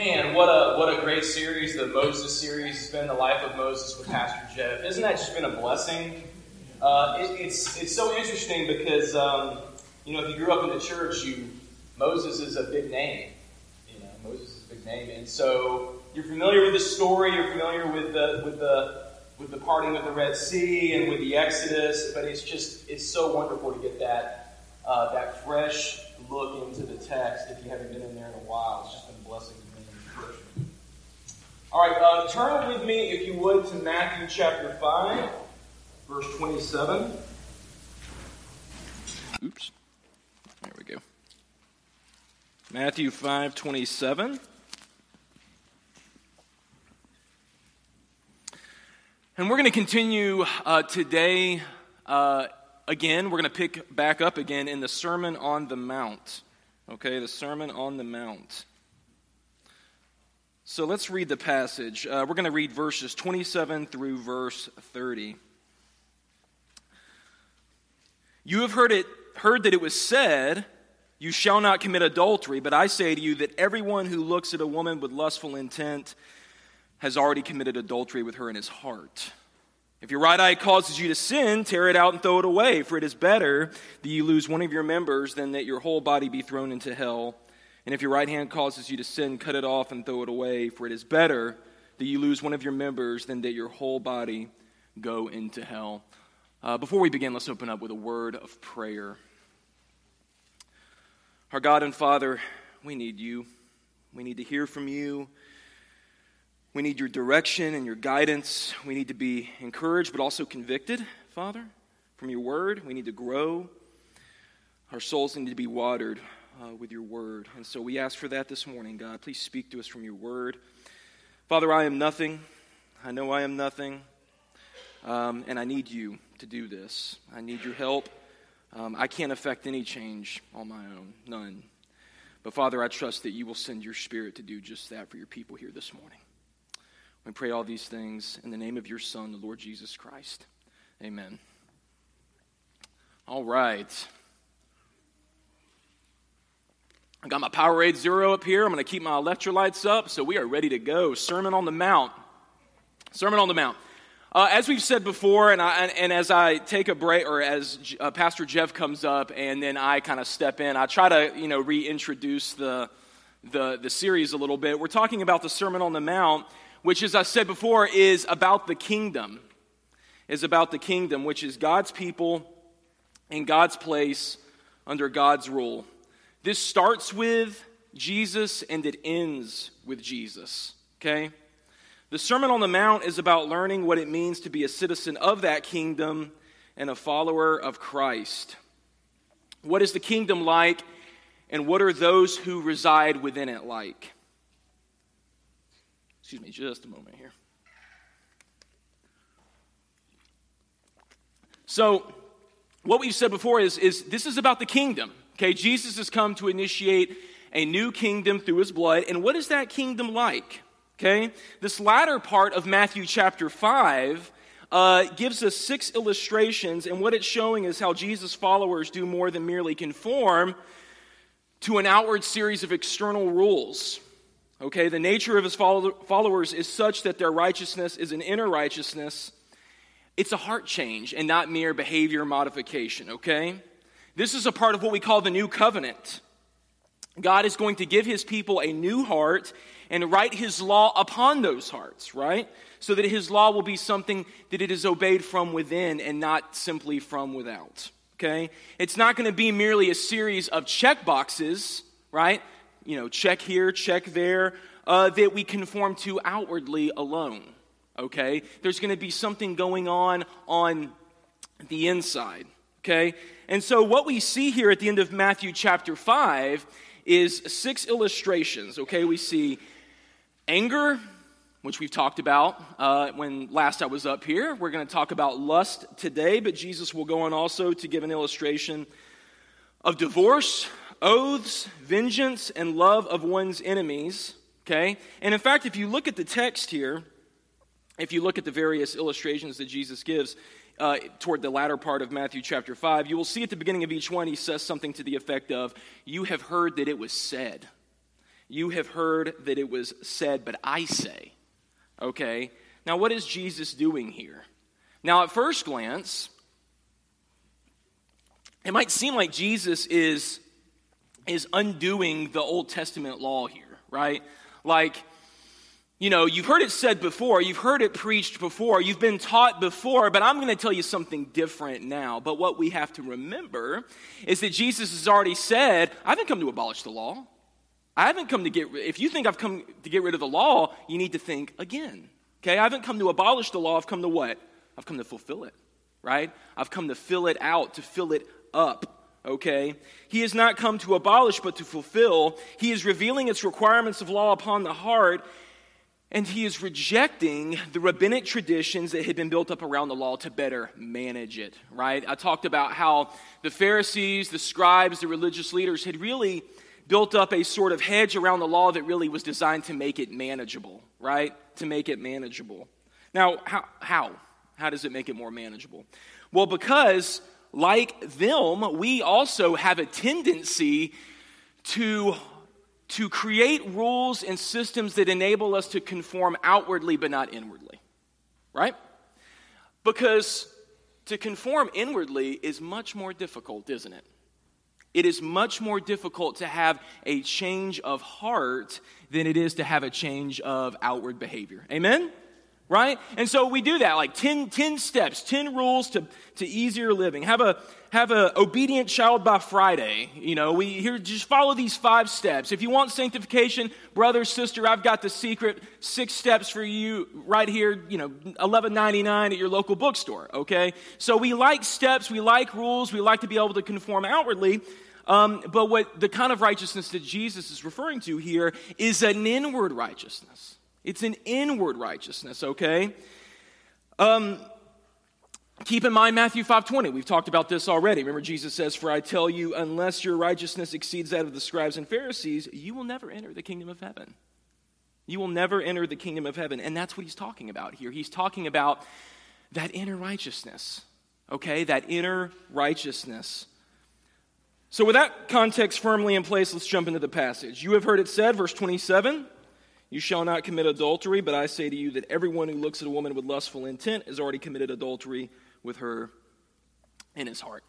Man, what a what a great series the Moses series has been. The life of Moses with Pastor Jeff. Isn't that just been a blessing? Uh, it, it's it's so interesting because um, you know if you grew up in the church, you Moses is a big name. You know Moses is a big name, and so you're familiar with the story. You're familiar with the with the with the parting of the Red Sea and with the Exodus. But it's just it's so wonderful to get that uh, that fresh look into the text if you haven't been in there in a while. It's just been a blessing all right, uh, turn with me, if you would, to Matthew chapter 5, verse 27. Oops. There we go. Matthew 5, 27. And we're going to continue uh, today. Uh, again, we're going to pick back up again in the Sermon on the Mount. Okay, the Sermon on the Mount. So let's read the passage. Uh, we're going to read verses 27 through verse 30. You have heard it heard that it was said, you shall not commit adultery, but I say to you that everyone who looks at a woman with lustful intent has already committed adultery with her in his heart. If your right eye causes you to sin, tear it out and throw it away, for it is better that you lose one of your members than that your whole body be thrown into hell. And if your right hand causes you to sin, cut it off and throw it away, for it is better that you lose one of your members than that your whole body go into hell. Uh, before we begin, let's open up with a word of prayer. Our God and Father, we need you. We need to hear from you. We need your direction and your guidance. We need to be encouraged but also convicted, Father, from your word. We need to grow. Our souls need to be watered uh, with your word. And so we ask for that this morning, God. Please speak to us from your word. Father, I am nothing. I know I am nothing. Um, and I need you to do this. I need your help. Um, I can't affect any change on my own, none. But Father, I trust that you will send your spirit to do just that for your people here this morning. We pray all these things in the name of your Son, the Lord Jesus Christ. Amen. All right. I got my Powerade Zero up here. I'm going to keep my electrolytes up, so we are ready to go. Sermon on the Mount. Sermon on the Mount. Uh, as we've said before, and, I, and, and, as I take a break, or as uh, Pastor Jeff comes up, and then I kind of step in, I try to you know reintroduce the, the the series a little bit. We're talking about the Sermon on the Mount, which, as I said before, is about the kingdom. Is about the kingdom, which is God's people in God's place under God's rule. This starts with Jesus and it ends with Jesus, okay? The Sermon on the Mount is about learning what it means to be a citizen of that kingdom and a follower of Christ. What is the kingdom like, and what are those who reside within it like? Excuse me, just a moment here. So, what we've said before is, is this is about the kingdom. Okay, Jesus has come to initiate a new kingdom through his blood. And what is that kingdom like? Okay, this latter part of Matthew chapter 5 uh, gives us six illustrations, and what it's showing is how Jesus' followers do more than merely conform to an outward series of external rules. Okay, the nature of his followers is such that their righteousness is an inner righteousness. It's a heart change and not mere behavior modification, okay? This is a part of what we call the new covenant. God is going to give his people a new heart and write his law upon those hearts, right? So that his law will be something that it is obeyed from within and not simply from without. Okay? It's not going to be merely a series of check boxes, right? You know, check here, check there, uh, that we conform to outwardly alone. Okay? There's going to be something going on on the inside. Okay? And so, what we see here at the end of Matthew chapter 5 is six illustrations. Okay, we see anger, which we've talked about uh, when last I was up here. We're going to talk about lust today, but Jesus will go on also to give an illustration of divorce, oaths, vengeance, and love of one's enemies. Okay? And in fact, if you look at the text here, if you look at the various illustrations that Jesus gives uh, toward the latter part of Matthew chapter 5, you will see at the beginning of each one, he says something to the effect of, You have heard that it was said. You have heard that it was said, but I say. Okay? Now, what is Jesus doing here? Now, at first glance, it might seem like Jesus is, is undoing the Old Testament law here, right? Like, you know, you've heard it said before, you've heard it preached before, you've been taught before, but I'm going to tell you something different now. But what we have to remember is that Jesus has already said, I haven't come to abolish the law. I haven't come to get, if you think I've come to get rid of the law, you need to think again. Okay, I haven't come to abolish the law, I've come to what? I've come to fulfill it, right? I've come to fill it out, to fill it up. Okay? He has not come to abolish, but to fulfill. He is revealing its requirements of law upon the heart, and he is rejecting the rabbinic traditions that had been built up around the law to better manage it, right? I talked about how the Pharisees, the scribes, the religious leaders had really built up a sort of hedge around the law that really was designed to make it manageable, right? To make it manageable. Now, how? How, how does it make it more manageable? Well, because like them, we also have a tendency to, to create rules and systems that enable us to conform outwardly but not inwardly, right? Because to conform inwardly is much more difficult, isn't it? It is much more difficult to have a change of heart than it is to have a change of outward behavior. Amen? Right? And so we do that, like 10, 10 steps, 10 rules to, to easier living. Have a have a obedient child by Friday. You know, we here just follow these five steps. If you want sanctification, brother, sister, I've got the secret six steps for you right here, you know, 11.99 at your local bookstore, okay? So we like steps, we like rules, we like to be able to conform outwardly. Um, but what the kind of righteousness that Jesus is referring to here is an inward righteousness. It's an inward righteousness, okay? Um, Keep in mind Matthew 5:20. We've talked about this already. Remember Jesus says, "For I tell you, unless your righteousness exceeds that of the scribes and Pharisees, you will never enter the kingdom of heaven." You will never enter the kingdom of heaven. And that's what he's talking about here. He's talking about that inner righteousness. Okay? That inner righteousness. So, with that context firmly in place, let's jump into the passage. You have heard it said, verse 27, you shall not commit adultery, but I say to you that everyone who looks at a woman with lustful intent has already committed adultery with her in his heart.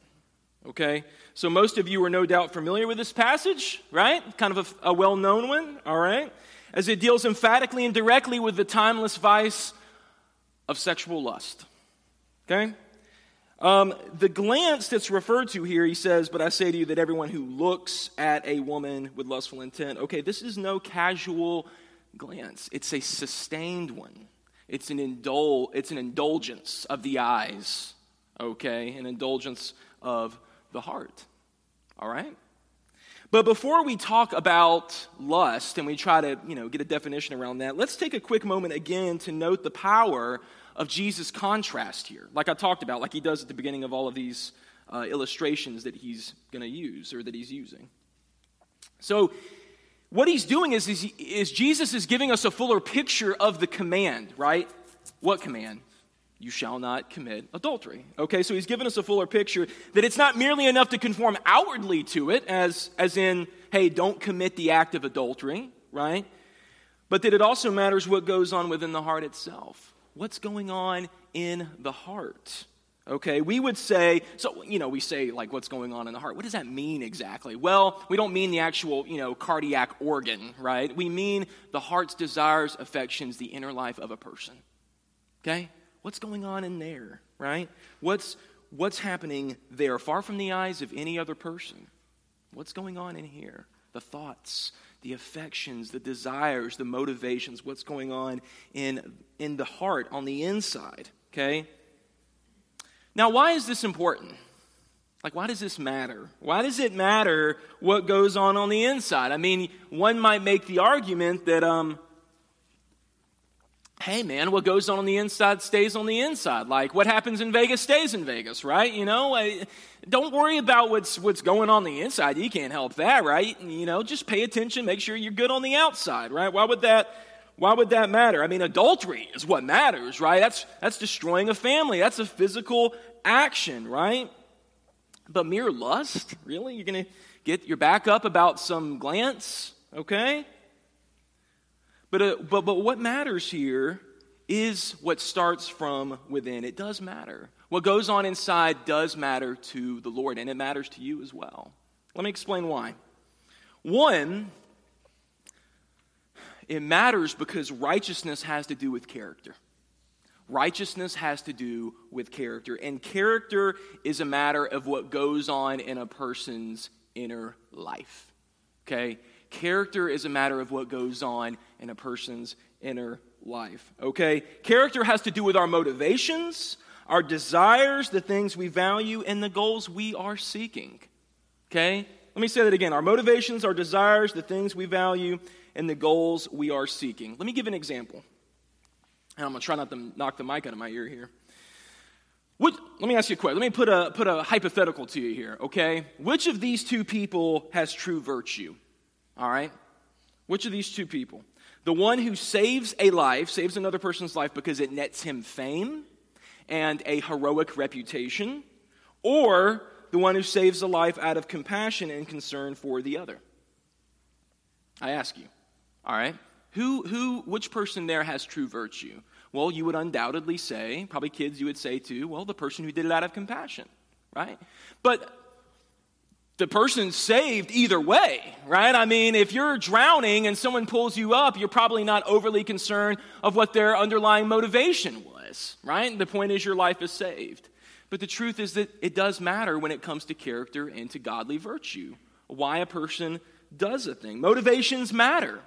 Okay? So most of you are no doubt familiar with this passage, right? Kind of a, a well known one, all right? As it deals emphatically and directly with the timeless vice of sexual lust. Okay? Um, the glance that's referred to here, he says, But I say to you that everyone who looks at a woman with lustful intent, okay, this is no casual glance, it's a sustained one. It's an, indul- it's an indulgence of the eyes, okay? An indulgence of the heart, all right? But before we talk about lust and we try to, you know, get a definition around that, let's take a quick moment again to note the power of Jesus' contrast here, like I talked about, like he does at the beginning of all of these uh, illustrations that he's going to use or that he's using. So what he's doing is, is, is, Jesus is giving us a fuller picture of the command, right? What command? You shall not commit adultery. Okay, so he's given us a fuller picture that it's not merely enough to conform outwardly to it, as, as in, hey, don't commit the act of adultery, right? But that it also matters what goes on within the heart itself. What's going on in the heart? Okay, we would say, so, you know, we say, like, what's going on in the heart? What does that mean exactly? Well, we don't mean the actual, you know, cardiac organ, right? We mean the heart's desires, affections, the inner life of a person. Okay? What's going on in there, right? What's, what's happening there, far from the eyes of any other person? What's going on in here? The thoughts, the affections, the desires, the motivations, what's going on in, in the heart, on the inside, okay? Now, why is this important? Like, why does this matter? Why does it matter what goes on on the inside? I mean, one might make the argument that, um, hey man, what goes on on the inside stays on the inside. Like what happens in Vegas stays in Vegas, right? You know, I, don't worry about what's what's going on the inside. You can't help that, right? You know, just pay attention, make sure you're good on the outside, right? Why would that why would that matter? I mean, adultery is what matters, right? That's that's destroying a family. That's a physical action, right? But mere lust, really? You're going to get your back up about some glance, okay? But, uh, but, but what matters here is what starts from within. It does matter. What goes on inside does matter to the Lord, and it matters to you as well. Let me explain why. One, it matters because righteousness has to do with character. Righteousness has to do with character, and character is a matter of what goes on in a person's inner life. Okay? Character is a matter of what goes on in a person's inner life. Okay? Character has to do with our motivations, our desires, the things we value, and the goals we are seeking. Okay? Let me say that again. Our motivations, our desires, the things we value, and the goals we are seeking. Let me give an example. And I'm going to try not to knock the mic out of my ear here. What, let me ask you a question. Let me put a, put a hypothetical to you here, okay? Which of these two people has true virtue? All right? Which of these two people? The one who saves a life, saves another person's life because it nets him fame and a heroic reputation, or the one who saves a life out of compassion and concern for the other? I ask you. All right? Who, who, which person there has true virtue? Well, you would undoubtedly say, probably kids, you would say too, well, the person who did it out of compassion, right? But the person's saved either way, right? I mean, if you're drowning and someone pulls you up, you're probably not overly concerned of what their underlying motivation was, right? The point is your life is saved. But the truth is that it does matter when it comes to character and to godly virtue, why a person does a thing. Motivations matter.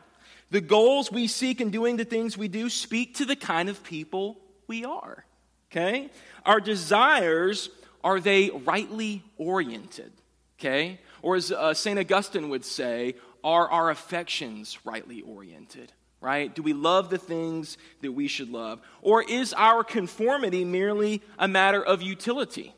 The goals we seek in doing the things we do speak to the kind of people we are. Okay? Our desires, are they rightly oriented? Okay? Or as uh, St. Augustine would say, are our affections rightly oriented? Right? Do we love the things that we should love? Or is our conformity merely a matter of utility?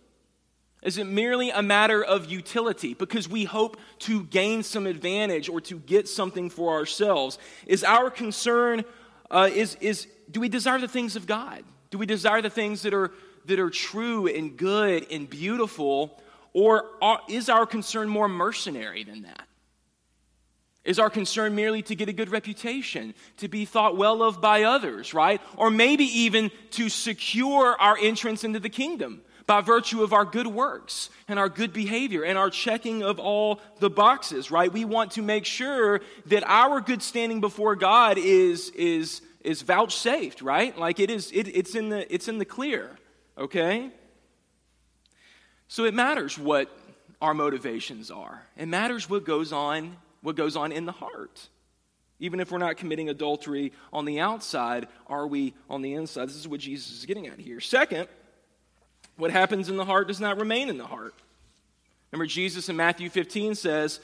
Is it merely a matter of utility because we hope to gain some advantage or to get something for ourselves? Is our concern, uh, is, is, do we desire the things of God? Do we desire the things that are, that are true and good and beautiful? Or are, is our concern more mercenary than that? Is our concern merely to get a good reputation, to be thought well of by others, right? Or maybe even to secure our entrance into the kingdom? By virtue of our good works and our good behavior and our checking of all the boxes, right? We want to make sure that our good standing before God is, is, is vouchsafed, right? Like it is, it, it's, in the, it's in the clear, okay? So it matters what our motivations are. It matters what goes on, what goes on in the heart. Even if we're not committing adultery on the outside, are we on the inside? This is what Jesus is getting at here. Second, what happens in the heart does not remain in the heart. Remember, Jesus in Matthew 15 says,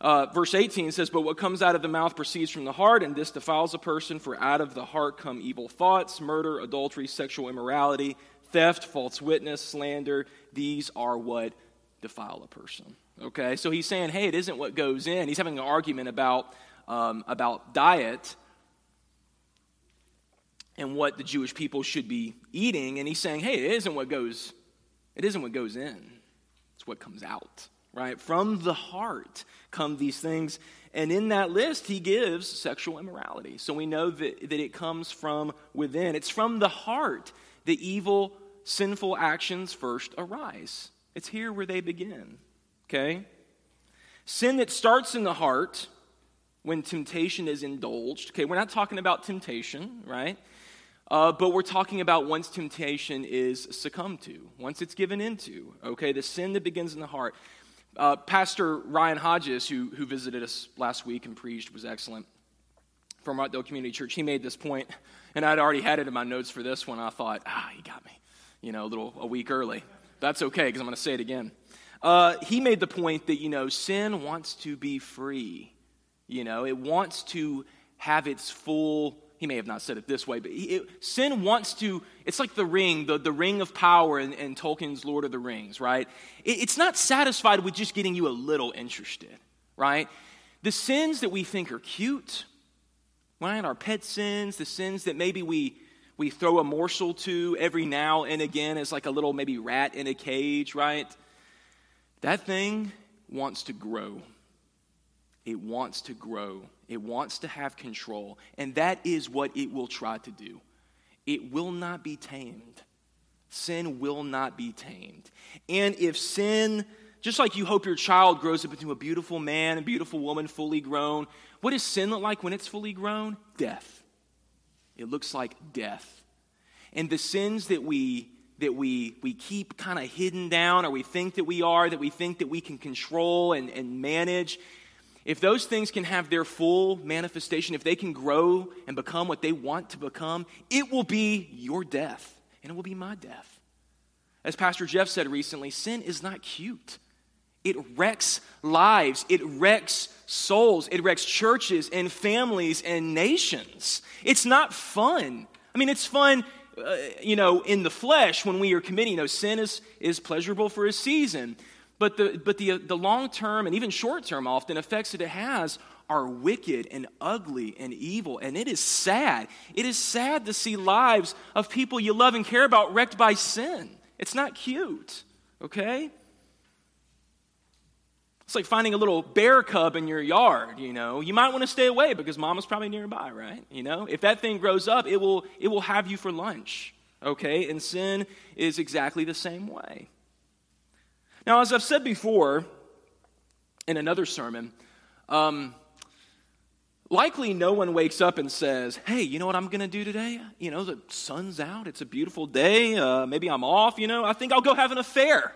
uh, verse 18 says, But what comes out of the mouth proceeds from the heart, and this defiles a person, for out of the heart come evil thoughts, murder, adultery, sexual immorality, theft, false witness, slander. These are what defile a person. Okay? So he's saying, hey, it isn't what goes in. He's having an argument about, um, about diet and what the Jewish people should be eating. And he's saying, hey, it isn't what goes, it isn't what goes in, it's what comes out. Right? From the heart come these things. And in that list, he gives sexual immorality. So we know that, that it comes from within. It's from the heart the evil, sinful actions first arise. It's here where they begin. Okay? Sin that starts in the heart when temptation is indulged. Okay, we're not talking about temptation, right? Uh, but we're talking about once temptation is succumbed to, once it's given into, okay? The sin that begins in the heart. Uh, Pastor Ryan Hodges, who, who visited us last week and preached, was excellent from Rockdale Community Church. He made this point, and I'd already had it in my notes for this one. I thought, ah, he got me, you know, a little a week early. That's okay, because I'm going to say it again. Uh, he made the point that, you know, sin wants to be free. You know, it wants to have its full he may have not said it this way, but he, it, sin wants to, it's like the ring, the, the ring of power in, in Tolkien's Lord of the Rings, right? It, it's not satisfied with just getting you a little interested, right? The sins that we think are cute, right? Our pet sins, the sins that maybe we, we throw a morsel to every now and again as like a little maybe rat in a cage, right? That thing wants to grow. It wants to grow. It wants to have control. And that is what it will try to do. It will not be tamed. Sin will not be tamed. And if sin, just like you hope your child grows up into a beautiful man, a beautiful woman, fully grown, what does sin look like when it's fully grown? Death. It looks like death. And the sins that we that we, we keep kind of hidden down or we think that we are, that we think that we can control and, and manage, if those things can have their full manifestation, if they can grow and become what they want to become, it will be your death and it will be my death. As Pastor Jeff said recently, sin is not cute. It wrecks lives, it wrecks souls, it wrecks churches and families and nations. It's not fun. I mean, it's fun uh, you know, in the flesh when we are committing, you know, sin is, is pleasurable for a season. But the, but the, the long term and even short term often effects that it has are wicked and ugly and evil. And it is sad. It is sad to see lives of people you love and care about wrecked by sin. It's not cute, okay? It's like finding a little bear cub in your yard, you know. You might want to stay away because mama's probably nearby, right? You know, if that thing grows up, it will it will have you for lunch. Okay? And sin is exactly the same way. Now, as I've said before in another sermon, um, likely no one wakes up and says, Hey, you know what I'm going to do today? You know, the sun's out, it's a beautiful day, uh, maybe I'm off, you know, I think I'll go have an affair.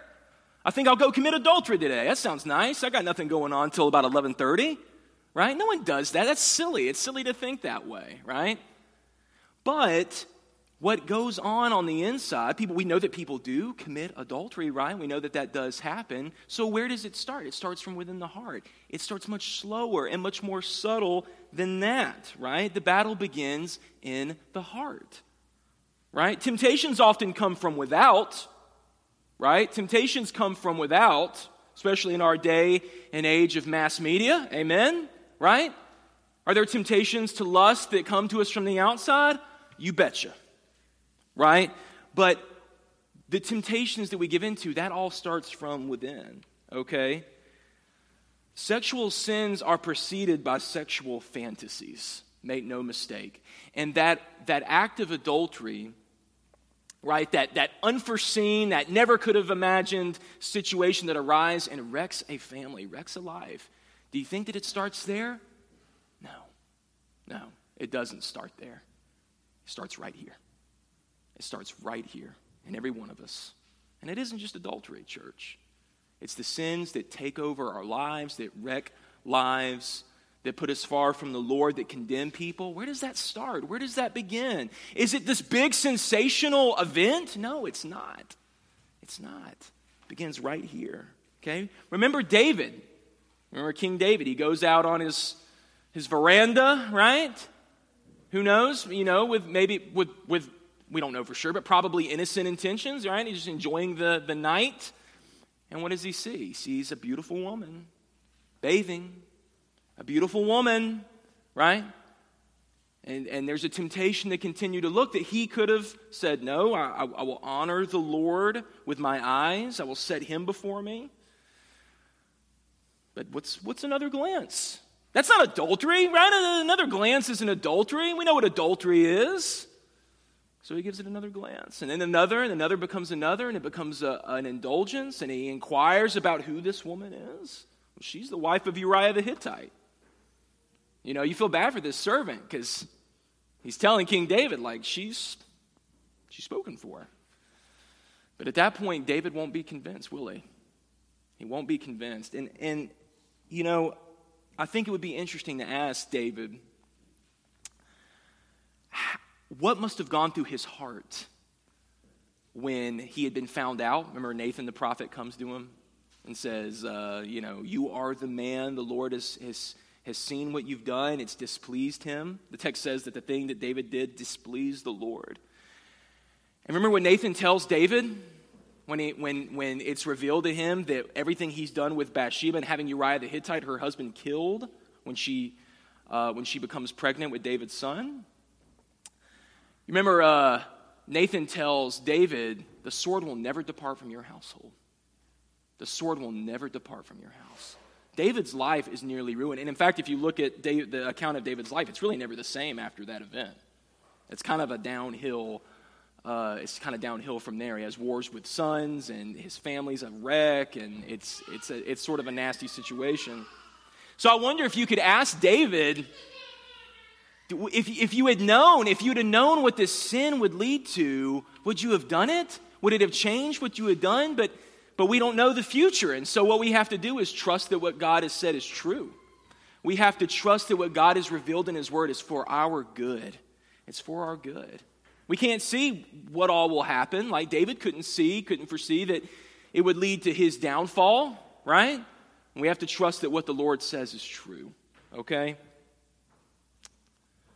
I think I'll go commit adultery today. That sounds nice. I got nothing going on until about 11:30, right? No one does that. That's silly. It's silly to think that way, right? But what goes on on the inside, people we know that people do commit adultery, right? We know that that does happen. So where does it start? It starts from within the heart. It starts much slower and much more subtle than that, right? The battle begins in the heart. Right? Temptations often come from without, right? Temptations come from without, especially in our day and age of mass media. Amen? Right? Are there temptations to lust that come to us from the outside? You betcha right? But the temptations that we give into, that all starts from within, okay? Sexual sins are preceded by sexual fantasies, make no mistake. And that, that act of adultery, right, that, that unforeseen, that never could have imagined situation that arises and wrecks a family, wrecks a life. Do you think that it starts there? No. No, it doesn't start there. It starts right here. It starts right here in every one of us. And it isn't just adultery, church. It's the sins that take over our lives, that wreck lives, that put us far from the Lord, that condemn people. Where does that start? Where does that begin? Is it this big sensational event? No, it's not. It's not. It begins right here. Okay? Remember David. Remember King David. He goes out on his, his veranda, right? Who knows? You know, with maybe with, with we don't know for sure, but probably innocent intentions, right? He's just enjoying the, the night. And what does he see? He sees a beautiful woman bathing, a beautiful woman, right? And, and there's a temptation to continue to look that he could have said, No, I, I will honor the Lord with my eyes, I will set him before me. But what's, what's another glance? That's not adultery, right? Another glance is an adultery. We know what adultery is. So he gives it another glance. And then another, and another becomes another, and it becomes a, an indulgence. And he inquires about who this woman is. Well, she's the wife of Uriah the Hittite. You know, you feel bad for this servant because he's telling King David, like, she's, she's spoken for. But at that point, David won't be convinced, will he? He won't be convinced. And, and you know, I think it would be interesting to ask David what must have gone through his heart when he had been found out? Remember, Nathan the prophet comes to him and says, uh, You know, you are the man the Lord has, has, has seen what you've done, it's displeased him. The text says that the thing that David did displeased the Lord. And remember when Nathan tells David when, he, when, when it's revealed to him that everything he's done with Bathsheba and having Uriah the Hittite, her husband, killed when she, uh, when she becomes pregnant with David's son? You remember uh, Nathan tells David, The sword will never depart from your household. The sword will never depart from your house. David's life is nearly ruined. And in fact, if you look at David, the account of David's life, it's really never the same after that event. It's kind of a downhill. Uh, it's kind of downhill from there. He has wars with sons, and his family's a wreck, and it's, it's, a, it's sort of a nasty situation. So I wonder if you could ask David, if, if you had known, if you'd have known what this sin would lead to, would you have done it? Would it have changed what you had done? But but we don't know the future. And so what we have to do is trust that what God has said is true. We have to trust that what God has revealed in His Word is for our good. It's for our good. We can't see what all will happen. Like David couldn't see, couldn't foresee that it would lead to his downfall, right? we have to trust that what the Lord says is true, okay?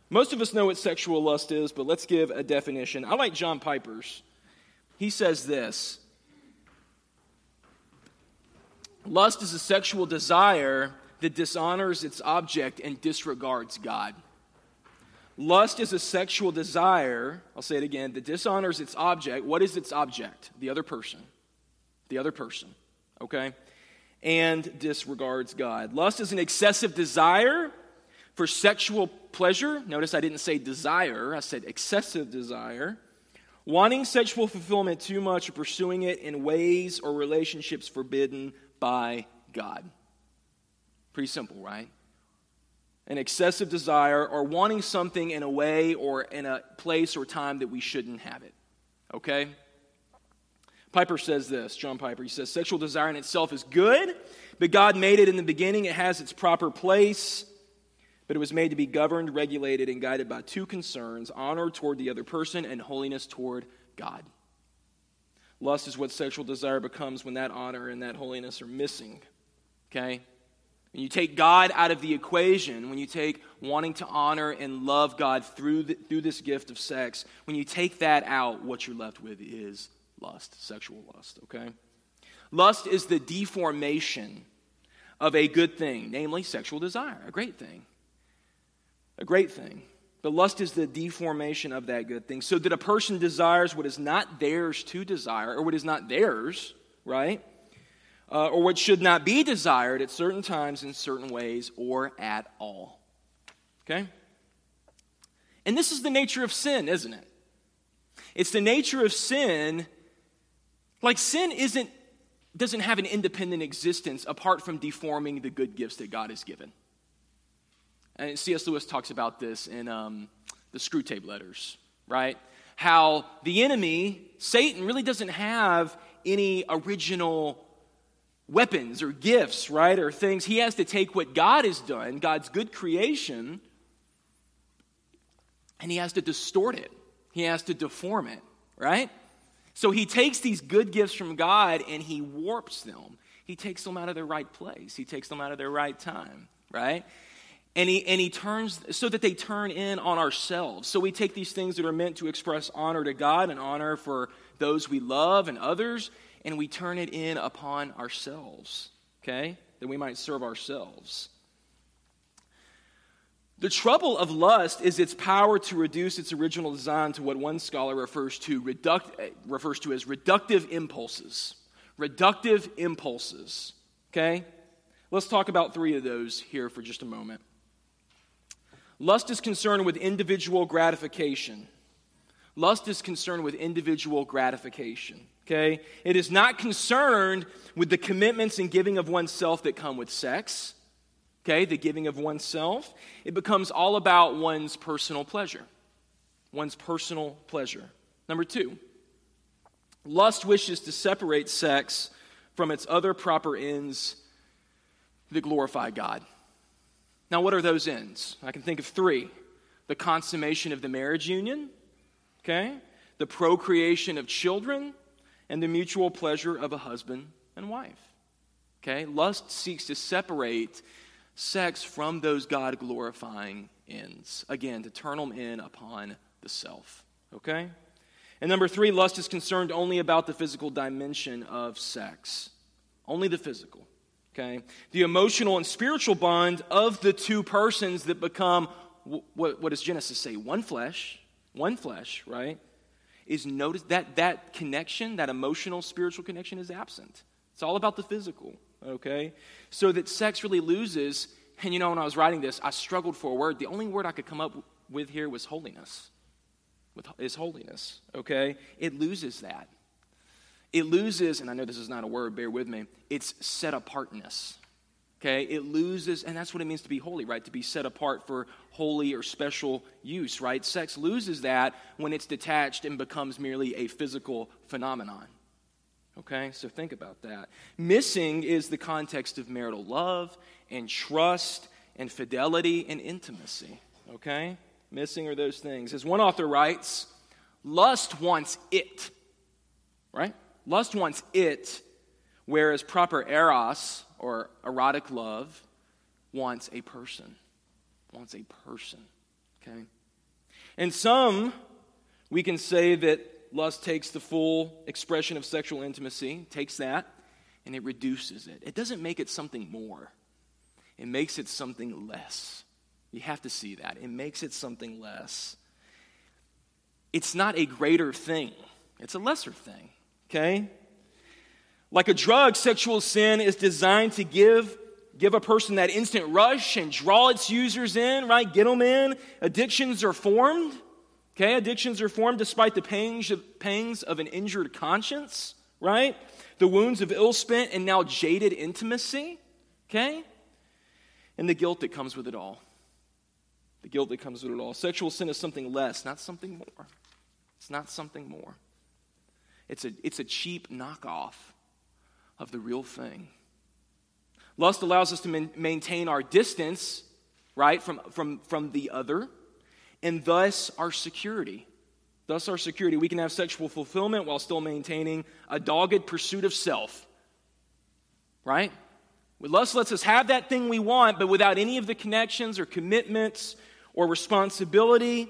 Most of us know what sexual lust is, but let's give a definition. I like John Piper's. He says this Lust is a sexual desire that dishonors its object and disregards God. Lust is a sexual desire, I'll say it again, that dishonors its object. What is its object? The other person. The other person, okay? And disregards God. Lust is an excessive desire for sexual pleasure. Notice I didn't say desire, I said excessive desire. Wanting sexual fulfillment too much or pursuing it in ways or relationships forbidden by God. Pretty simple, right? An excessive desire or wanting something in a way or in a place or time that we shouldn't have it. Okay? Piper says this, John Piper, he says, sexual desire in itself is good, but God made it in the beginning. It has its proper place, but it was made to be governed, regulated, and guided by two concerns honor toward the other person and holiness toward God. Lust is what sexual desire becomes when that honor and that holiness are missing. Okay? When you take God out of the equation, when you take wanting to honor and love God through, the, through this gift of sex, when you take that out, what you're left with is lust, sexual lust, okay? Lust is the deformation of a good thing, namely sexual desire, a great thing. A great thing. But lust is the deformation of that good thing. So that a person desires what is not theirs to desire, or what is not theirs, right? Uh, or what should not be desired at certain times, in certain ways, or at all. Okay? And this is the nature of sin, isn't it? It's the nature of sin. Like sin isn't doesn't have an independent existence apart from deforming the good gifts that God has given. And C.S. Lewis talks about this in um, the Screwtape Letters, right? How the enemy, Satan, really doesn't have any original weapons or gifts, right? Or things. He has to take what God has done, God's good creation, and he has to distort it. He has to deform it, right? So he takes these good gifts from God and he warps them. He takes them out of their right place. He takes them out of their right time, right? And he, and he turns so that they turn in on ourselves. So we take these things that are meant to express honor to God and honor for those we love and others, and we turn it in upon ourselves, okay? That we might serve ourselves. The trouble of lust is its power to reduce its original design to what one scholar refers to, reduct, refers to as reductive impulses. Reductive impulses, okay? Let's talk about three of those here for just a moment. Lust is concerned with individual gratification. Lust is concerned with individual gratification. Okay? It is not concerned with the commitments and giving of oneself that come with sex. Okay? The giving of oneself. It becomes all about one's personal pleasure. One's personal pleasure. Number two, lust wishes to separate sex from its other proper ends that glorify God. Now, what are those ends? I can think of three the consummation of the marriage union, okay, the procreation of children, and the mutual pleasure of a husband and wife. Okay, lust seeks to separate sex from those God glorifying ends. Again, to turn them in upon the self. Okay? And number three, lust is concerned only about the physical dimension of sex, only the physical. Okay? The emotional and spiritual bond of the two persons that become, what, what does Genesis say? One flesh, one flesh, right? Is notice that that connection, that emotional, spiritual connection is absent. It's all about the physical, okay? So that sex really loses, and you know, when I was writing this, I struggled for a word. The only word I could come up with here was holiness with his holiness, okay? It loses that. It loses, and I know this is not a word, bear with me, it's set apartness. Okay, it loses, and that's what it means to be holy, right? To be set apart for holy or special use, right? Sex loses that when it's detached and becomes merely a physical phenomenon. Okay, so think about that. Missing is the context of marital love and trust and fidelity and intimacy. Okay? Missing are those things. As one author writes, lust wants it, right? Lust wants it, whereas proper eros, or erotic love, wants a person. Wants a person, okay? And some, we can say that lust takes the full expression of sexual intimacy, takes that, and it reduces it. It doesn't make it something more, it makes it something less. You have to see that. It makes it something less. It's not a greater thing, it's a lesser thing, okay? Like a drug, sexual sin is designed to give, give a person that instant rush and draw its users in, right? Get them in. Addictions are formed, okay? Addictions are formed despite the pangs of, pangs of an injured conscience, right? The wounds of ill spent and now jaded intimacy, okay? And the guilt that comes with it all the guilt that comes with it all. Sexual sin is something less, not something more. It's not something more. It's a, it's a cheap knockoff of the real thing. Lust allows us to man- maintain our distance, right, from, from, from the other, and thus our security. Thus, our security. We can have sexual fulfillment while still maintaining a dogged pursuit of self, right? Lust lets us have that thing we want, but without any of the connections or commitments or responsibility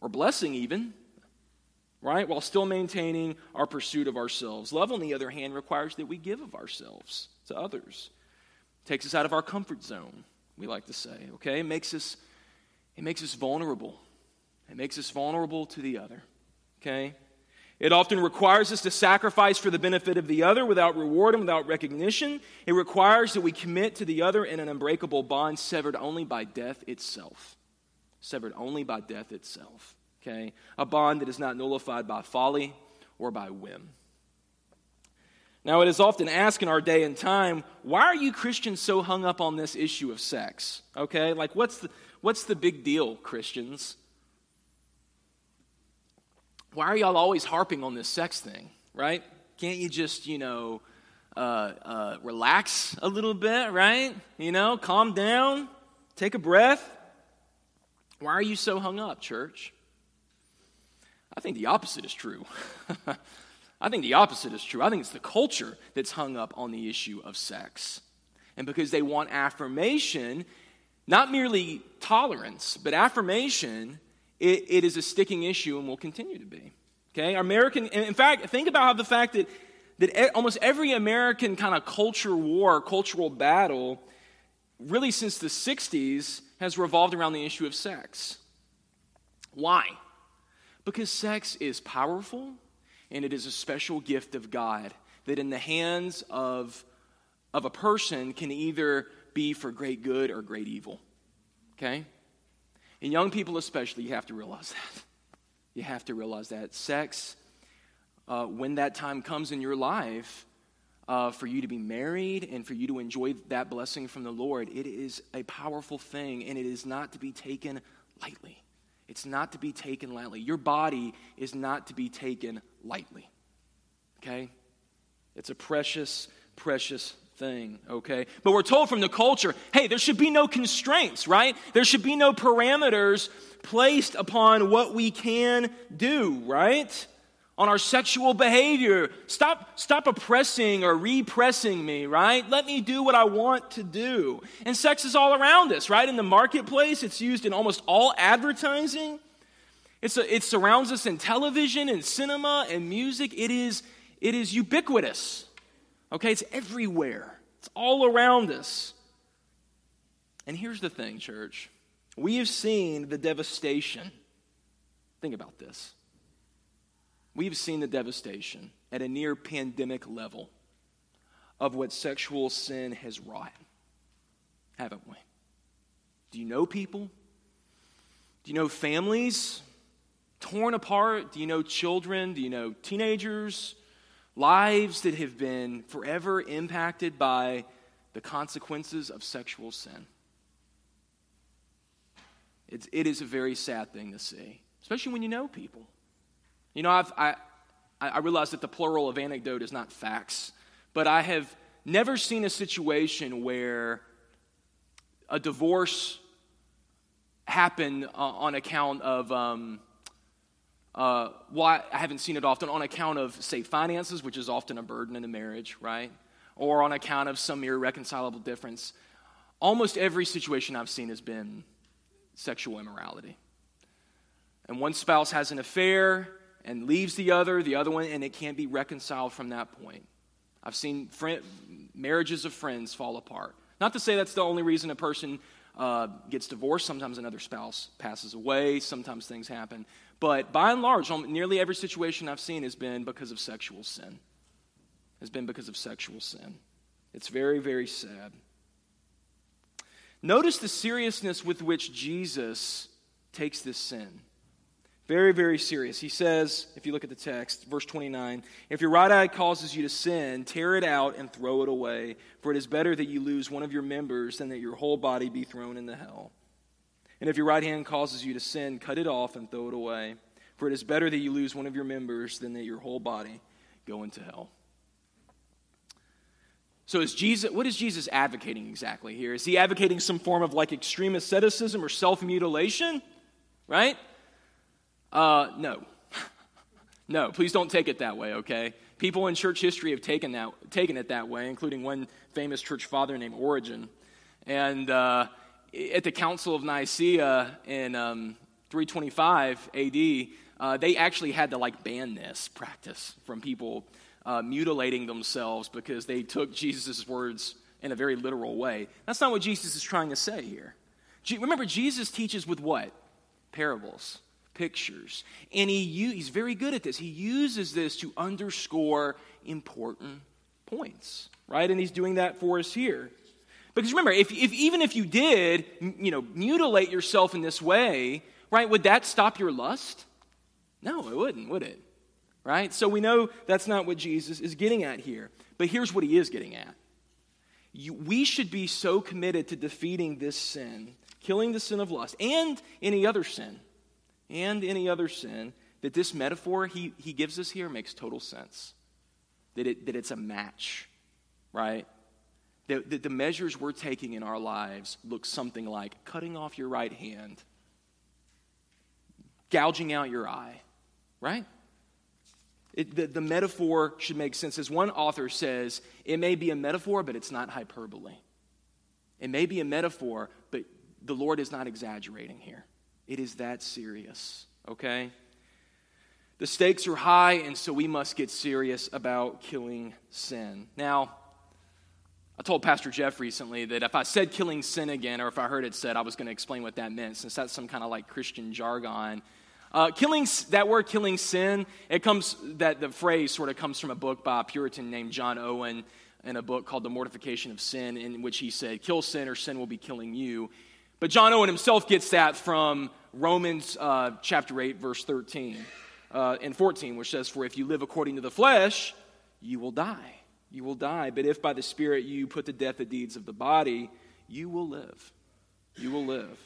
or blessing, even, right? While still maintaining our pursuit of ourselves. Love, on the other hand, requires that we give of ourselves to others. It takes us out of our comfort zone, we like to say, okay? It makes us, it makes us vulnerable. It makes us vulnerable to the other, okay? It often requires us to sacrifice for the benefit of the other without reward and without recognition. It requires that we commit to the other in an unbreakable bond severed only by death itself severed only by death itself. Okay? A bond that is not nullified by folly or by whim. Now, it is often asked in our day and time, why are you Christians so hung up on this issue of sex? Okay? Like, what's the, what's the big deal, Christians? Why are y'all always harping on this sex thing, right? Can't you just, you know, uh, uh, relax a little bit, right? You know, calm down, take a breath. Why are you so hung up, church? I think the opposite is true. I think the opposite is true. I think it's the culture that's hung up on the issue of sex. And because they want affirmation, not merely tolerance, but affirmation, it, it is a sticking issue and will continue to be. Okay? American, in fact, think about how the fact that, that almost every American kind of culture war, cultural battle, really since the 60s, has revolved around the issue of sex. Why? Because sex is powerful and it is a special gift of God that, in the hands of, of a person, can either be for great good or great evil. Okay? And young people, especially, you have to realize that. You have to realize that. Sex, uh, when that time comes in your life, uh, for you to be married and for you to enjoy that blessing from the Lord, it is a powerful thing and it is not to be taken lightly. It's not to be taken lightly. Your body is not to be taken lightly. Okay? It's a precious, precious thing, okay? But we're told from the culture hey, there should be no constraints, right? There should be no parameters placed upon what we can do, right? On our sexual behavior. Stop, stop oppressing or repressing me, right? Let me do what I want to do. And sex is all around us, right? In the marketplace, it's used in almost all advertising. It's a, it surrounds us in television and cinema and music. It is, it is ubiquitous. Okay, it's everywhere. It's all around us. And here's the thing, church. We have seen the devastation. Think about this. We've seen the devastation at a near pandemic level of what sexual sin has wrought, haven't we? Do you know people? Do you know families torn apart? Do you know children? Do you know teenagers? Lives that have been forever impacted by the consequences of sexual sin. It's, it is a very sad thing to see, especially when you know people. You know, I've, I, I realize that the plural of anecdote is not facts, but I have never seen a situation where a divorce happened uh, on account of, um, uh, well, I haven't seen it often, on account of, say, finances, which is often a burden in a marriage, right? Or on account of some irreconcilable difference. Almost every situation I've seen has been sexual immorality. And one spouse has an affair, and leaves the other, the other one, and it can't be reconciled from that point. I've seen friend, marriages of friends fall apart. Not to say that's the only reason a person uh, gets divorced. Sometimes another spouse passes away. Sometimes things happen. But by and large, nearly every situation I've seen has been because of sexual sin. Has been because of sexual sin. It's very, very sad. Notice the seriousness with which Jesus takes this sin. Very, very serious. He says, if you look at the text, verse 29, if your right eye causes you to sin, tear it out and throw it away, for it is better that you lose one of your members than that your whole body be thrown into hell. And if your right hand causes you to sin, cut it off and throw it away, for it is better that you lose one of your members than that your whole body go into hell. So is Jesus what is Jesus advocating exactly here? Is he advocating some form of like extreme asceticism or self-mutilation? Right? Uh, no. no, please don't take it that way, okay? People in church history have taken, that, taken it that way, including one famous church father named Origen. And uh, at the Council of Nicaea in um, 325 AD, uh, they actually had to like ban this practice from people uh, mutilating themselves because they took Jesus' words in a very literal way. That's not what Jesus is trying to say here. Remember, Jesus teaches with what? Parables pictures. And he, he's very good at this. He uses this to underscore important points, right? And he's doing that for us here. Because remember, if, if, even if you did, you know, mutilate yourself in this way, right, would that stop your lust? No, it wouldn't, would it? Right? So we know that's not what Jesus is getting at here. But here's what he is getting at. You, we should be so committed to defeating this sin, killing the sin of lust, and any other sin, and any other sin, that this metaphor he, he gives us here makes total sense. That, it, that it's a match, right? That, that the measures we're taking in our lives look something like cutting off your right hand, gouging out your eye, right? It, the, the metaphor should make sense. As one author says, it may be a metaphor, but it's not hyperbole. It may be a metaphor, but the Lord is not exaggerating here. It is that serious, okay? The stakes are high, and so we must get serious about killing sin. Now, I told Pastor Jeff recently that if I said killing sin again, or if I heard it said, I was going to explain what that meant, since that's some kind of like Christian jargon. Uh, killing that word killing sin it comes that the phrase sort of comes from a book by a puritan named john owen in a book called the mortification of sin in which he said kill sin or sin will be killing you but john owen himself gets that from Romans uh, chapter 8, verse 13 uh, and 14, which says, For if you live according to the flesh, you will die. You will die. But if by the Spirit you put to death the deeds of the body, you will live. You will live.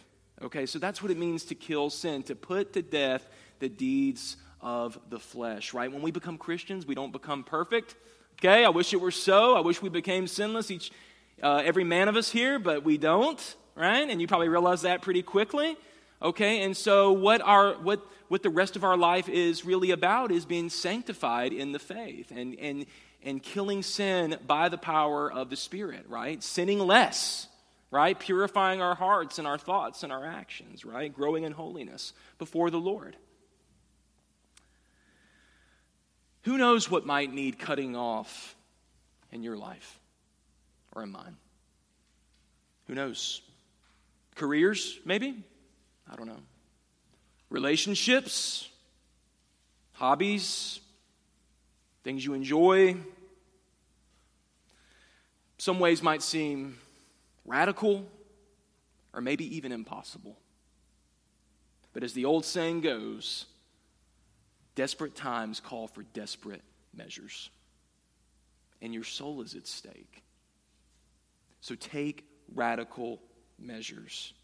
Okay, so that's what it means to kill sin, to put to death the deeds of the flesh, right? When we become Christians, we don't become perfect. Okay, I wish it were so. I wish we became sinless, each, uh, every man of us here, but we don't, right? And you probably realize that pretty quickly. Okay, and so what our what what the rest of our life is really about is being sanctified in the faith and and and killing sin by the power of the Spirit, right? Sinning less, right? Purifying our hearts and our thoughts and our actions, right? Growing in holiness before the Lord. Who knows what might need cutting off in your life or in mine? Who knows? Careers, maybe? I don't know. Relationships, hobbies, things you enjoy. Some ways might seem radical or maybe even impossible. But as the old saying goes, desperate times call for desperate measures. And your soul is at stake. So take radical measures.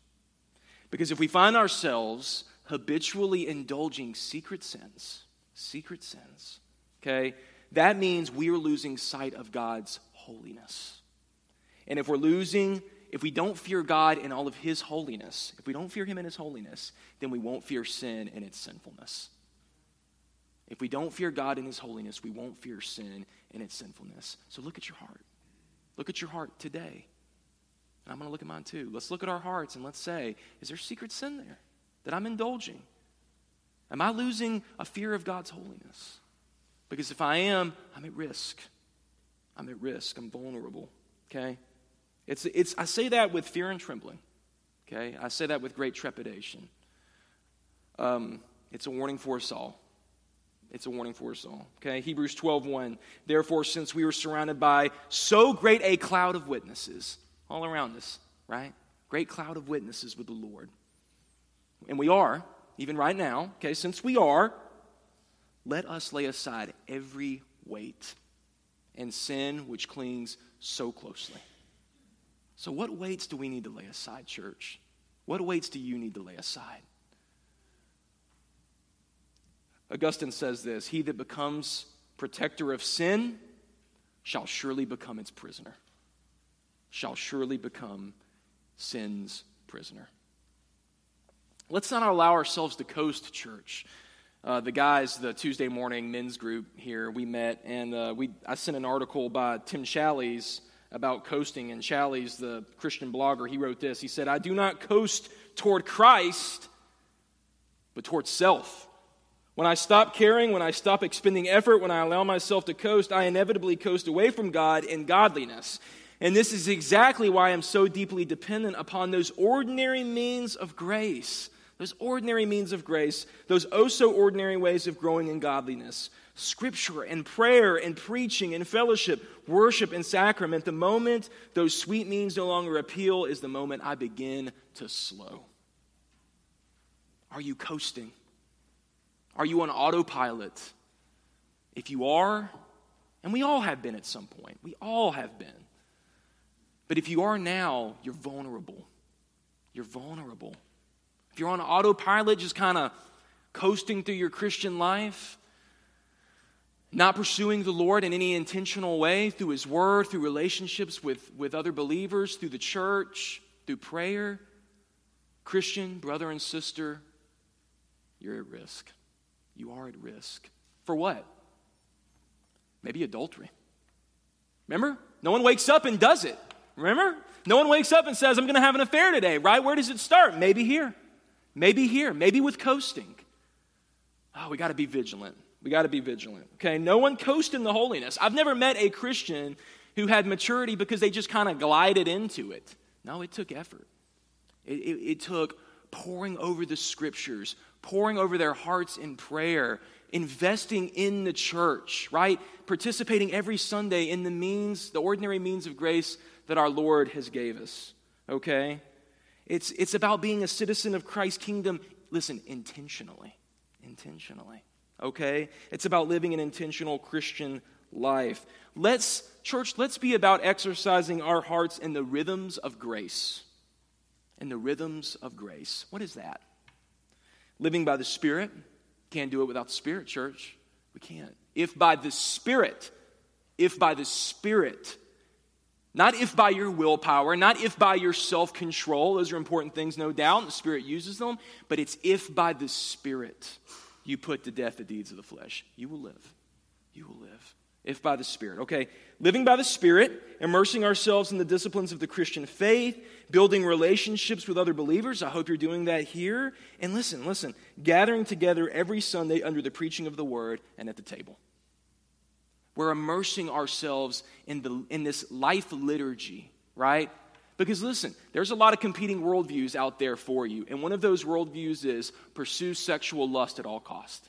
Because if we find ourselves habitually indulging secret sins, secret sins, okay, that means we are losing sight of God's holiness. And if we're losing, if we don't fear God in all of His holiness, if we don't fear Him in His holiness, then we won't fear sin and its sinfulness. If we don't fear God in His holiness, we won't fear sin and its sinfulness. So look at your heart. Look at your heart today. And I'm going to look at mine too. Let's look at our hearts and let's say, is there secret sin there that I'm indulging? Am I losing a fear of God's holiness? Because if I am, I'm at risk. I'm at risk. I'm vulnerable. Okay? It's, it's, I say that with fear and trembling. Okay? I say that with great trepidation. Um, it's a warning for us all. It's a warning for us all. Okay? Hebrews 12 1. Therefore, since we were surrounded by so great a cloud of witnesses, all around us, right? Great cloud of witnesses with the Lord. And we are, even right now, okay, since we are, let us lay aside every weight and sin which clings so closely. So, what weights do we need to lay aside, church? What weights do you need to lay aside? Augustine says this He that becomes protector of sin shall surely become its prisoner shall surely become sin's prisoner. Let's not allow ourselves to coast church. Uh, the guys, the Tuesday morning men's group here, we met, and uh, we, I sent an article by Tim Challies about coasting. And Challies, the Christian blogger, he wrote this. He said, I do not coast toward Christ, but toward self. When I stop caring, when I stop expending effort, when I allow myself to coast, I inevitably coast away from God in godliness. And this is exactly why I'm so deeply dependent upon those ordinary means of grace. Those ordinary means of grace, those oh so ordinary ways of growing in godliness. Scripture and prayer and preaching and fellowship, worship and sacrament. The moment those sweet means no longer appeal is the moment I begin to slow. Are you coasting? Are you on autopilot? If you are, and we all have been at some point, we all have been, but if you are now, you're vulnerable. You're vulnerable. If you're on autopilot, just kind of coasting through your Christian life, not pursuing the Lord in any intentional way through His Word, through relationships with, with other believers, through the church, through prayer, Christian, brother and sister, you're at risk. You are at risk. For what? Maybe adultery. Remember? No one wakes up and does it. Remember? No one wakes up and says, I'm going to have an affair today, right? Where does it start? Maybe here. Maybe here. Maybe with coasting. Oh, we got to be vigilant. We got to be vigilant. Okay? No one coasted in the holiness. I've never met a Christian who had maturity because they just kind of glided into it. No, it took effort. It, it, it took pouring over the scriptures, pouring over their hearts in prayer, investing in the church, right? Participating every Sunday in the means, the ordinary means of grace that our Lord has gave us. Okay? It's, it's about being a citizen of Christ's kingdom, listen, intentionally. Intentionally. Okay? It's about living an intentional Christian life. Let's, church, let's be about exercising our hearts in the rhythms of grace. In the rhythms of grace. What is that? Living by the Spirit. Can't do it without the Spirit, church. We can't. If by the Spirit, if by the Spirit Not if by your willpower, not if by your self control. Those are important things, no doubt. The Spirit uses them. But it's if by the Spirit you put to death the deeds of the flesh. You will live. You will live. If by the Spirit. Okay, living by the Spirit, immersing ourselves in the disciplines of the Christian faith, building relationships with other believers. I hope you're doing that here. And listen, listen, gathering together every Sunday under the preaching of the Word and at the table. We're immersing ourselves in, the, in this life liturgy, right? Because listen, there's a lot of competing worldviews out there for you. And one of those worldviews is pursue sexual lust at all cost.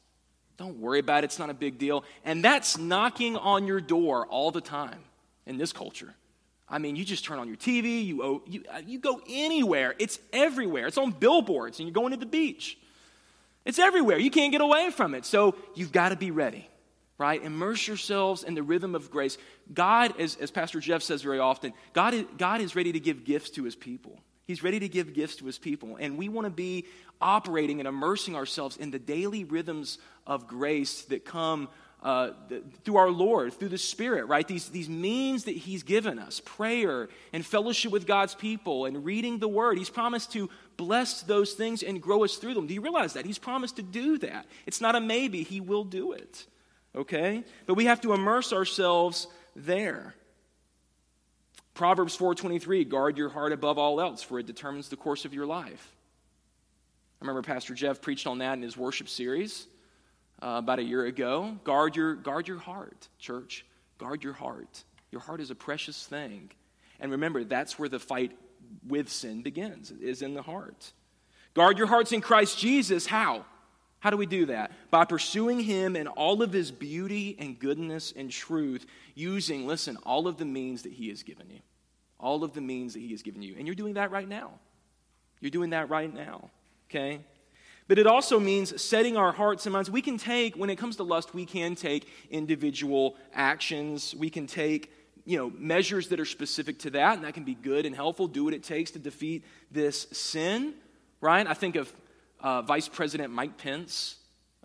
Don't worry about it, it's not a big deal. And that's knocking on your door all the time in this culture. I mean, you just turn on your TV, you, you, uh, you go anywhere, it's everywhere. It's on billboards, and you're going to the beach. It's everywhere. You can't get away from it. So you've got to be ready right? Immerse yourselves in the rhythm of grace. God, as, as Pastor Jeff says very often, God is, God is ready to give gifts to his people. He's ready to give gifts to his people. And we want to be operating and immersing ourselves in the daily rhythms of grace that come uh, the, through our Lord, through the Spirit, right? These, these means that He's given us prayer and fellowship with God's people and reading the Word. He's promised to bless those things and grow us through them. Do you realize that? He's promised to do that. It's not a maybe, He will do it okay? But we have to immerse ourselves there. Proverbs 4:23, guard your heart above all else for it determines the course of your life. I remember Pastor Jeff preached on that in his worship series uh, about a year ago. Guard your guard your heart, church. Guard your heart. Your heart is a precious thing. And remember, that's where the fight with sin begins, is in the heart. Guard your hearts in Christ Jesus. How? How do we do that? By pursuing Him in all of His beauty and goodness and truth, using, listen, all of the means that He has given you. All of the means that He has given you. And you're doing that right now. You're doing that right now, okay? But it also means setting our hearts and minds. We can take, when it comes to lust, we can take individual actions. We can take, you know, measures that are specific to that, and that can be good and helpful. Do what it takes to defeat this sin, right? I think of uh, Vice President Mike Pence,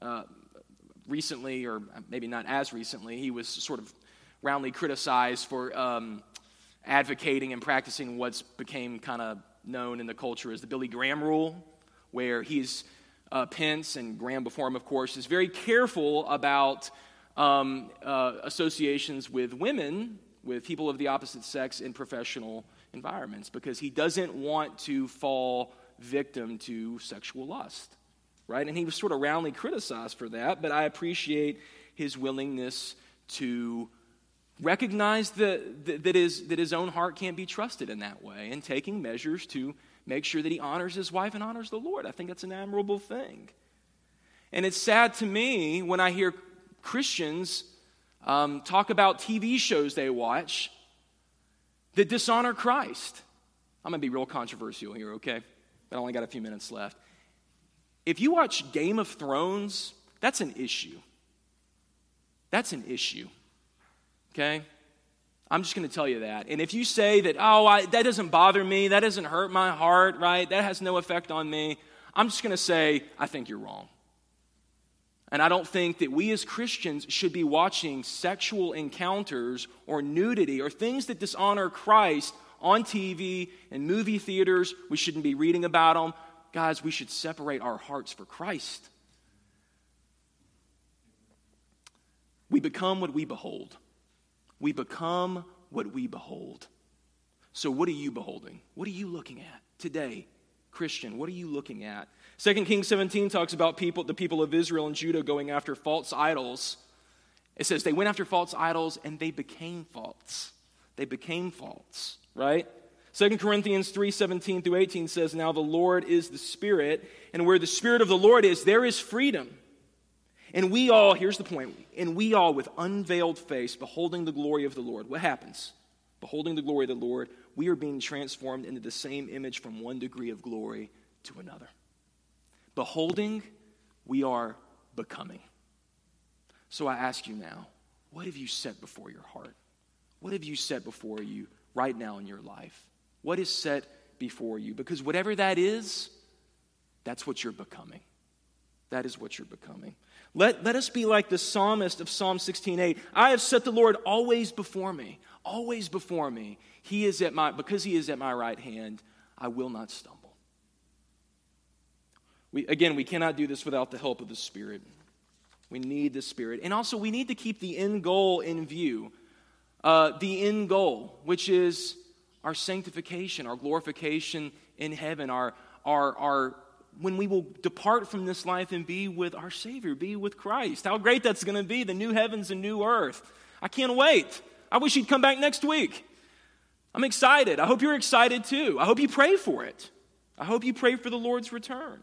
uh, recently, or maybe not as recently, he was sort of roundly criticized for um, advocating and practicing what's became kind of known in the culture as the Billy Graham rule, where he's uh, Pence and Graham before him, of course, is very careful about um, uh, associations with women, with people of the opposite sex in professional environments, because he doesn't want to fall victim to sexual lust, right? And he was sort of roundly criticized for that, but I appreciate his willingness to recognize that, that, his, that his own heart can't be trusted in that way and taking measures to make sure that he honors his wife and honors the Lord. I think that's an admirable thing. And it's sad to me when I hear Christians um, talk about TV shows they watch that dishonor Christ. I'm going to be real controversial here, okay? But I only got a few minutes left. If you watch Game of Thrones, that's an issue. That's an issue. Okay? I'm just going to tell you that. And if you say that, oh, I, that doesn't bother me, that doesn't hurt my heart, right? That has no effect on me, I'm just going to say, I think you're wrong. And I don't think that we as Christians should be watching sexual encounters or nudity or things that dishonor Christ on TV and movie theaters. We shouldn't be reading about them. Guys, we should separate our hearts for Christ. We become what we behold. We become what we behold. So, what are you beholding? What are you looking at today, Christian? What are you looking at? 2 Kings 17 talks about people, the people of Israel and Judah going after false idols. It says they went after false idols and they became false. They became false right? 2 Corinthians 3 17 through 18 says, Now the Lord is the Spirit, and where the Spirit of the Lord is, there is freedom. And we all, here's the point, and we all with unveiled face, beholding the glory of the Lord. What happens? Beholding the glory of the Lord, we are being transformed into the same image from one degree of glory to another. Beholding, we are becoming. So I ask you now, what have you set before your heart? What have you set before you right now in your life? What is set before you? Because whatever that is, that's what you're becoming. That is what you're becoming. Let, let us be like the psalmist of Psalm 16:8. I have set the Lord always before me, always before me. He is at my because he is at my right hand, I will not stumble. We, again, we cannot do this without the help of the Spirit. We need the Spirit. And also, we need to keep the end goal in view. Uh, the end goal, which is our sanctification, our glorification in heaven, our, our, our when we will depart from this life and be with our Savior, be with Christ. How great that's going to be, the new heavens and new earth. I can't wait. I wish he'd come back next week. I'm excited. I hope you're excited too. I hope you pray for it. I hope you pray for the Lord's return.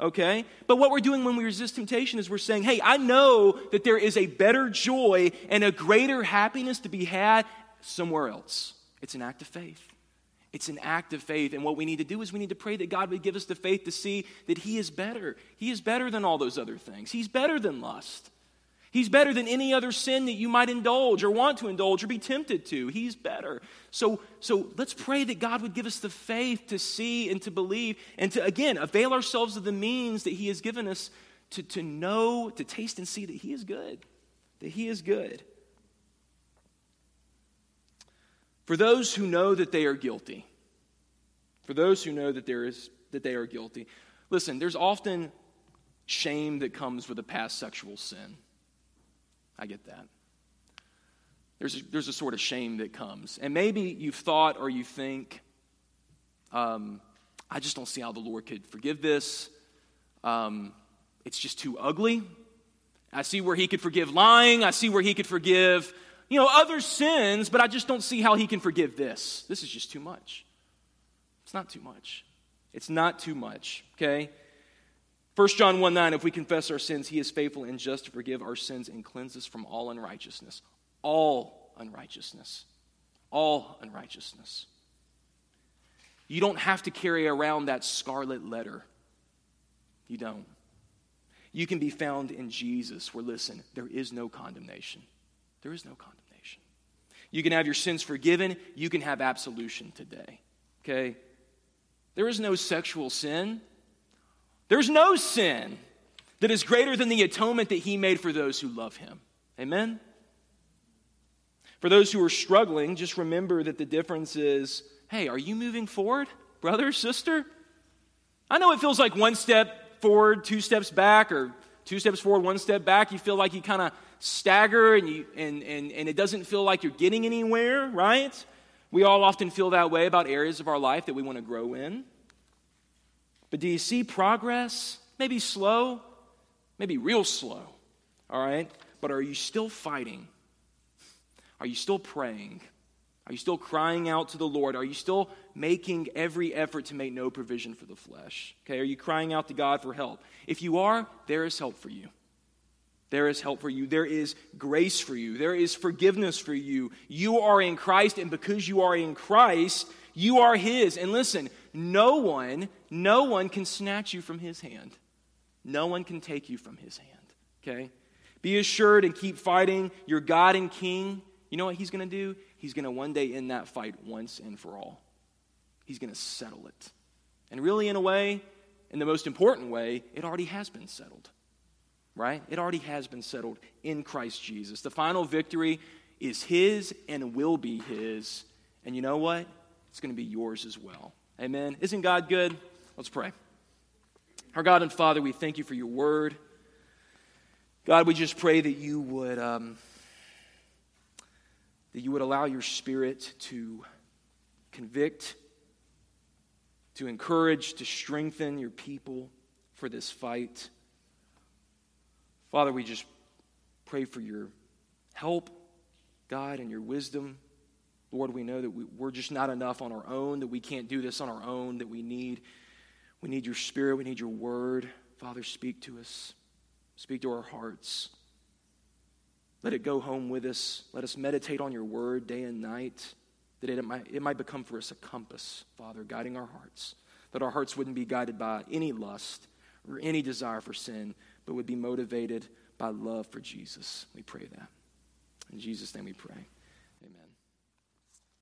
Okay? But what we're doing when we resist temptation is we're saying, hey, I know that there is a better joy and a greater happiness to be had somewhere else. It's an act of faith. It's an act of faith. And what we need to do is we need to pray that God would give us the faith to see that He is better. He is better than all those other things. He's better than lust. He's better than any other sin that you might indulge or want to indulge or be tempted to. He's better. So, so let's pray that God would give us the faith to see and to believe and to, again, avail ourselves of the means that He has given us to, to know, to taste and see that He is good. That He is good. For those who know that they are guilty, for those who know that, there is, that they are guilty, listen, there's often shame that comes with a past sexual sin. I get that. There's a, there's a sort of shame that comes. And maybe you've thought or you think, um, I just don't see how the Lord could forgive this. Um, it's just too ugly. I see where He could forgive lying. I see where He could forgive you know, other sins, but I just don't see how he can forgive this. This is just too much. It's not too much. It's not too much, okay? 1 John 1 9, if we confess our sins, he is faithful and just to forgive our sins and cleanse us from all unrighteousness. All unrighteousness. All unrighteousness. You don't have to carry around that scarlet letter. You don't. You can be found in Jesus, where, listen, there is no condemnation. There is no condemnation. You can have your sins forgiven. You can have absolution today. Okay? There is no sexual sin. There's no sin that is greater than the atonement that He made for those who love Him. Amen? For those who are struggling, just remember that the difference is hey, are you moving forward, brother, sister? I know it feels like one step forward, two steps back, or two steps forward, one step back. You feel like you kind of stagger and, you, and, and, and it doesn't feel like you're getting anywhere, right? We all often feel that way about areas of our life that we want to grow in. But do you see progress? Maybe slow, maybe real slow, all right? But are you still fighting? Are you still praying? Are you still crying out to the Lord? Are you still making every effort to make no provision for the flesh? Okay, are you crying out to God for help? If you are, there is help for you. There is help for you. There is grace for you. There is forgiveness for you. You are in Christ, and because you are in Christ, you are His. And listen, no one, no one can snatch you from His hand. No one can take you from His hand. Okay? Be assured and keep fighting your God and King. You know what He's going to do? He's going to one day end that fight once and for all. He's going to settle it. And really, in a way, in the most important way, it already has been settled right? It already has been settled in Christ Jesus. The final victory is His and will be His. And you know what? It's going to be yours as well. Amen. Isn't God good? Let's pray. Our God and Father, we thank you for your word. God, we just pray that you would um, that you would allow your Spirit to convict, to encourage, to strengthen your people for this fight. Father, we just pray for your help, God, and your wisdom. Lord, we know that we, we're just not enough on our own, that we can't do this on our own, that we need, we need your spirit, we need your word. Father, speak to us. Speak to our hearts. Let it go home with us. Let us meditate on your word day and night, that it might, it might become for us a compass, Father, guiding our hearts. That our hearts wouldn't be guided by any lust or any desire for sin, but would be motivated by love for Jesus. We pray that. In Jesus' name we pray.